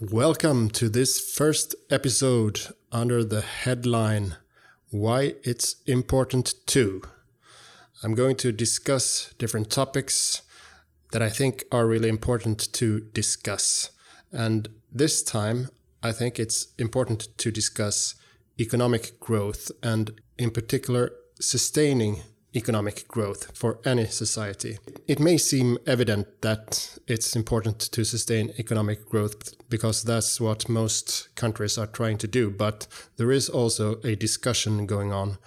Welcome to this first episode under the headline Why It's Important Too. I'm going to discuss different topics that I think are really important to discuss. And this time, I think it's important to discuss economic growth and, in particular, sustaining economic growth for any society. It may seem evident that it's important to sustain economic growth because that's what most countries are trying to do, but there is also a discussion going on.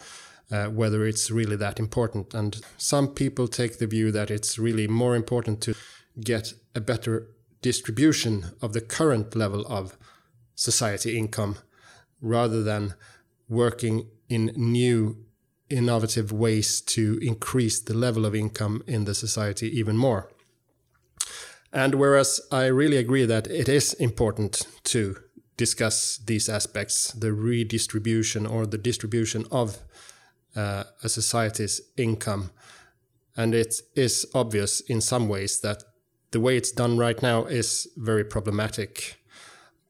Uh, whether it's really that important. And some people take the view that it's really more important to get a better distribution of the current level of society income rather than working in new innovative ways to increase the level of income in the society even more. And whereas I really agree that it is important to discuss these aspects, the redistribution or the distribution of uh, a society's income, and it is obvious in some ways that the way it's done right now is very problematic.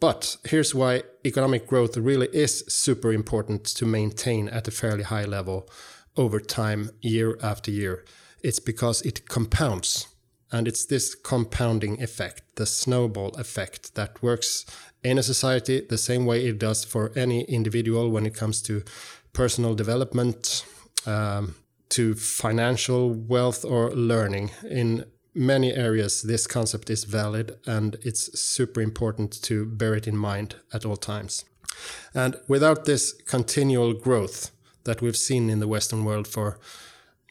But here's why economic growth really is super important to maintain at a fairly high level over time, year after year. It's because it compounds. And it's this compounding effect, the snowball effect, that works in a society the same way it does for any individual when it comes to personal development, um, to financial wealth or learning. In many areas, this concept is valid and it's super important to bear it in mind at all times. And without this continual growth that we've seen in the Western world for,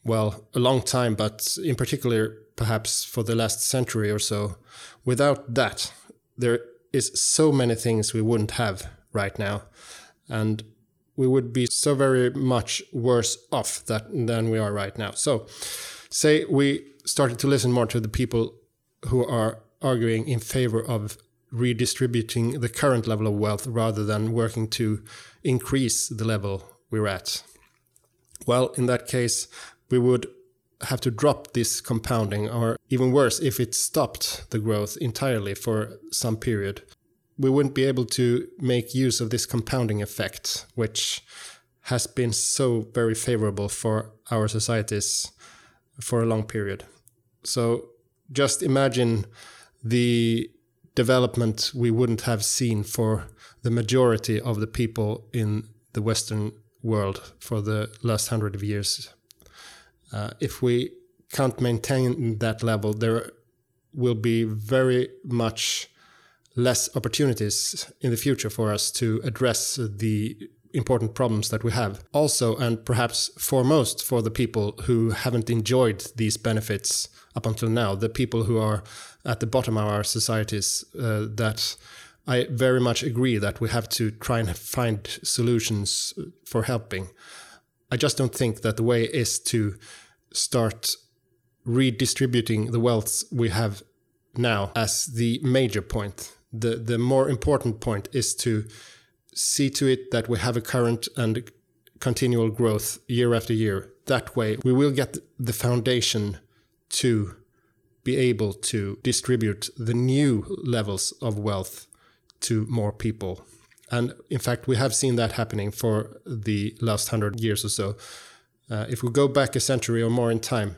well, a long time, but in particular, perhaps for the last century or so, without that, there is so many things we wouldn't have right now. And we would be so very much worse off that, than we are right now. So, say we started to listen more to the people who are arguing in favor of redistributing the current level of wealth rather than working to increase the level we're at. Well, in that case, we would have to drop this compounding, or even worse, if it stopped the growth entirely for some period, we wouldn't be able to make use of this compounding effect, which has been so very favorable for our societies for a long period. So just imagine the development we wouldn't have seen for the majority of the people in the Western world for the last hundred of years. Uh, if we can't maintain that level, there will be very much less opportunities in the future for us to address the important problems that we have. Also, and perhaps foremost for the people who haven't enjoyed these benefits up until now, the people who are at the bottom of our societies, uh, that I very much agree that we have to try and find solutions for helping. I just don't think that the way is to start redistributing the wealth we have now as the major point. The the more important point is to see to it that we have a current and continual growth year after year. That way, we will get the foundation to be able to distribute the new levels of wealth to more people. And in fact, we have seen that happening for the last hundred years or so. Uh, if we go back a century or more in time,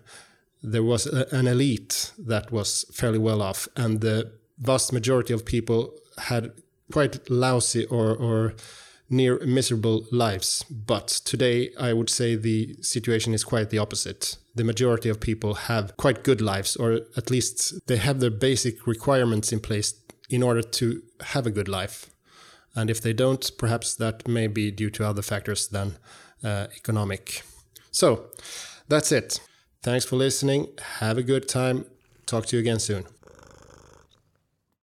there was a, an elite that was fairly well off, and the vast majority of people had quite lousy or, or near miserable lives. But today, I would say the situation is quite the opposite. The majority of people have quite good lives, or at least they have their basic requirements in place in order to have a good life. And if they don't, perhaps that may be due to other factors than uh, economic. So that's it. Thanks for listening. Have a good time. Talk to you again soon.